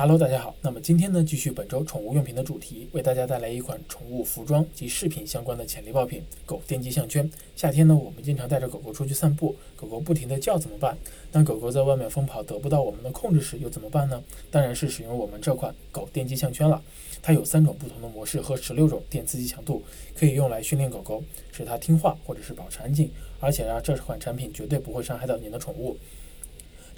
Hello，大家好。那么今天呢，继续本周宠物用品的主题，为大家带来一款宠物服装及饰品相关的潜力爆品——狗电击项圈。夏天呢，我们经常带着狗狗出去散步，狗狗不停地叫怎么办？当狗狗在外面疯跑得不到我们的控制时，又怎么办呢？当然是使用我们这款狗电击项圈了。它有三种不同的模式和十六种电刺激强度，可以用来训练狗狗，使它听话或者是保持安静。而且啊，这款产品绝对不会伤害到您的宠物。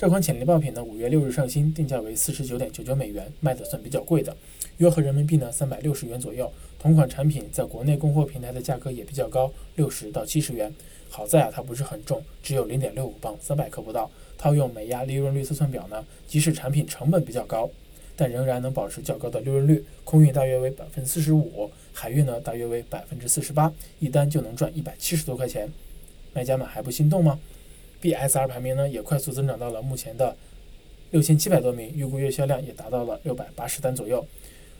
这款潜力爆品呢，五月六日上新，定价为四十九点九九美元，卖的算比较贵的，约合人民币呢三百六十元左右。同款产品在国内供货平台的价格也比较高，六十到七十元。好在啊，它不是很重，只有零点六五磅，三百克不到。套用美亚利润率测算表呢，即使产品成本比较高，但仍然能保持较高的利润率。空运大约为百分之四十五，海运呢大约为百分之四十八，一单就能赚一百七十多块钱。卖家们还不心动吗？BSR 排名呢也快速增长到了目前的六千七百多名，预估月销量也达到了六百八十单左右。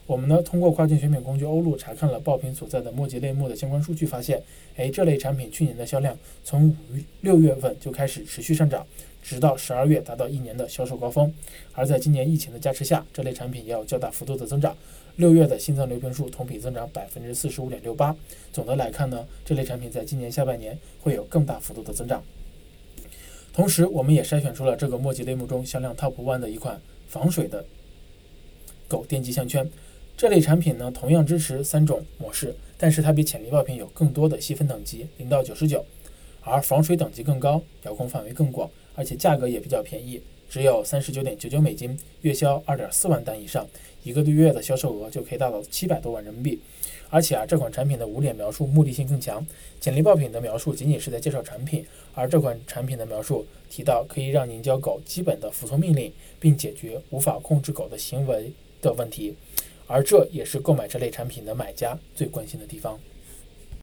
我们呢通过跨境选品工具欧路查看了爆品所在的墨迹类目的相关数据，发现，哎，这类产品去年的销量从五六月份就开始持续上涨，直到十二月达到一年的销售高峰。而在今年疫情的加持下，这类产品也有较大幅度的增长。六月的新增流片数同比增长百分之四十五点六八。总的来看呢，这类产品在今年下半年会有更大幅度的增长。同时，我们也筛选出了这个墨迹类目中销量 TOP ONE 的一款防水的狗电极项圈。这类产品呢，同样支持三种模式，但是它比潜力爆品有更多的细分等级，零到九十九，而防水等级更高，遥控范围更广，而且价格也比较便宜，只有三十九点九九美金，月销二点四万单以上，一个多月的销售额就可以达到七百多万人民币。而且啊，这款产品的无脸描述目的性更强，简历爆品的描述仅仅是在介绍产品，而这款产品的描述提到可以让您教狗基本的服从命令，并解决无法控制狗的行为的问题，而这也是购买这类产品的买家最关心的地方。